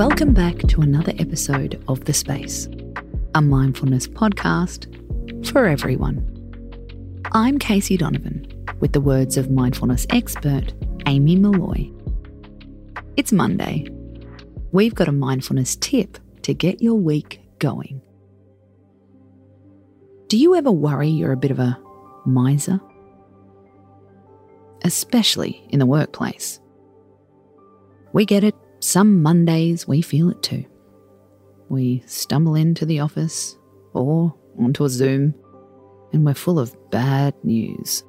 Welcome back to another episode of The Space, a mindfulness podcast for everyone. I'm Casey Donovan with the words of mindfulness expert Amy Molloy. It's Monday. We've got a mindfulness tip to get your week going. Do you ever worry you're a bit of a miser? Especially in the workplace. We get it, some Mondays we feel it too. We stumble into the office or onto a Zoom and we're full of bad news.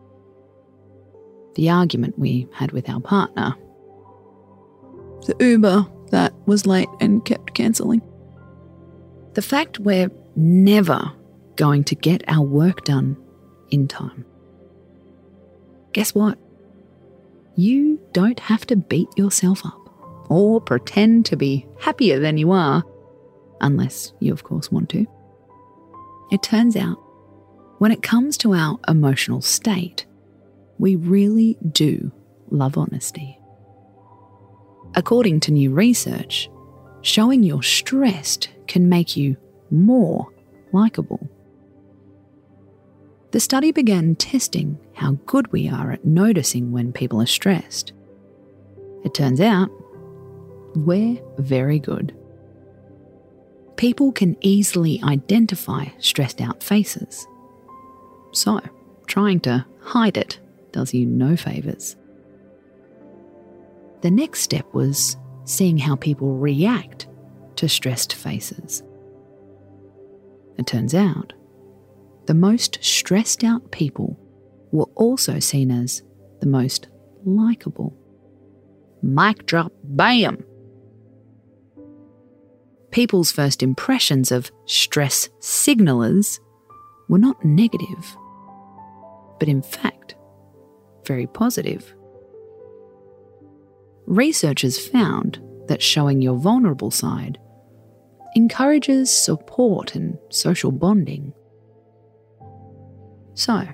The argument we had with our partner. The Uber that was late and kept cancelling. The fact we're never going to get our work done in time. Guess what? You don't have to beat yourself up or pretend to be happier than you are, unless you, of course, want to. It turns out, when it comes to our emotional state, we really do love honesty. According to new research, showing you're stressed can make you more likable. The study began testing how good we are at noticing when people are stressed. It turns out we're very good. People can easily identify stressed out faces. So, trying to hide it does you no favours. The next step was seeing how people react to stressed faces. It turns out the most stressed out people were also seen as the most likable. Mic drop, bam! People's first impressions of stress signalers were not negative, but in fact, very positive. Researchers found that showing your vulnerable side encourages support and social bonding. So,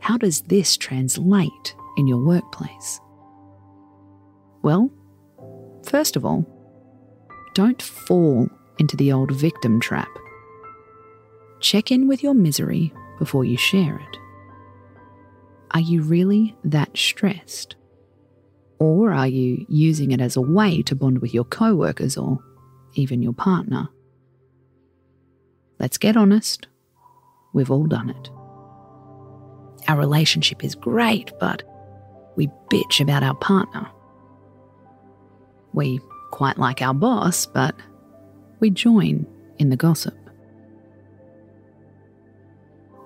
how does this translate in your workplace? Well, first of all, don't fall into the old victim trap. Check in with your misery before you share it. Are you really that stressed? Or are you using it as a way to bond with your co workers or even your partner? Let's get honest. We've all done it. Our relationship is great, but we bitch about our partner. We quite like our boss, but we join in the gossip.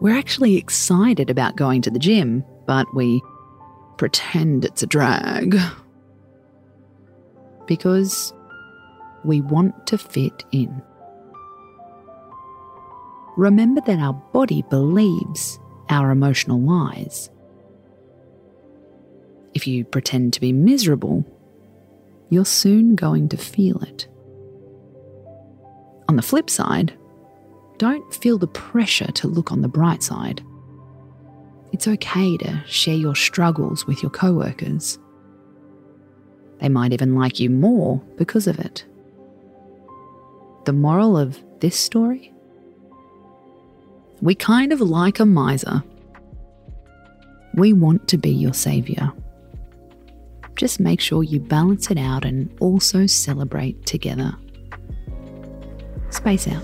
We're actually excited about going to the gym, but we pretend it's a drag. Because we want to fit in. Remember that our body believes our emotional lies. If you pretend to be miserable, you're soon going to feel it. On the flip side, don't feel the pressure to look on the bright side. It's okay to share your struggles with your coworkers. They might even like you more because of it. The moral of this story? We kind of like a miser. We want to be your saviour. Just make sure you balance it out and also celebrate together. Space out.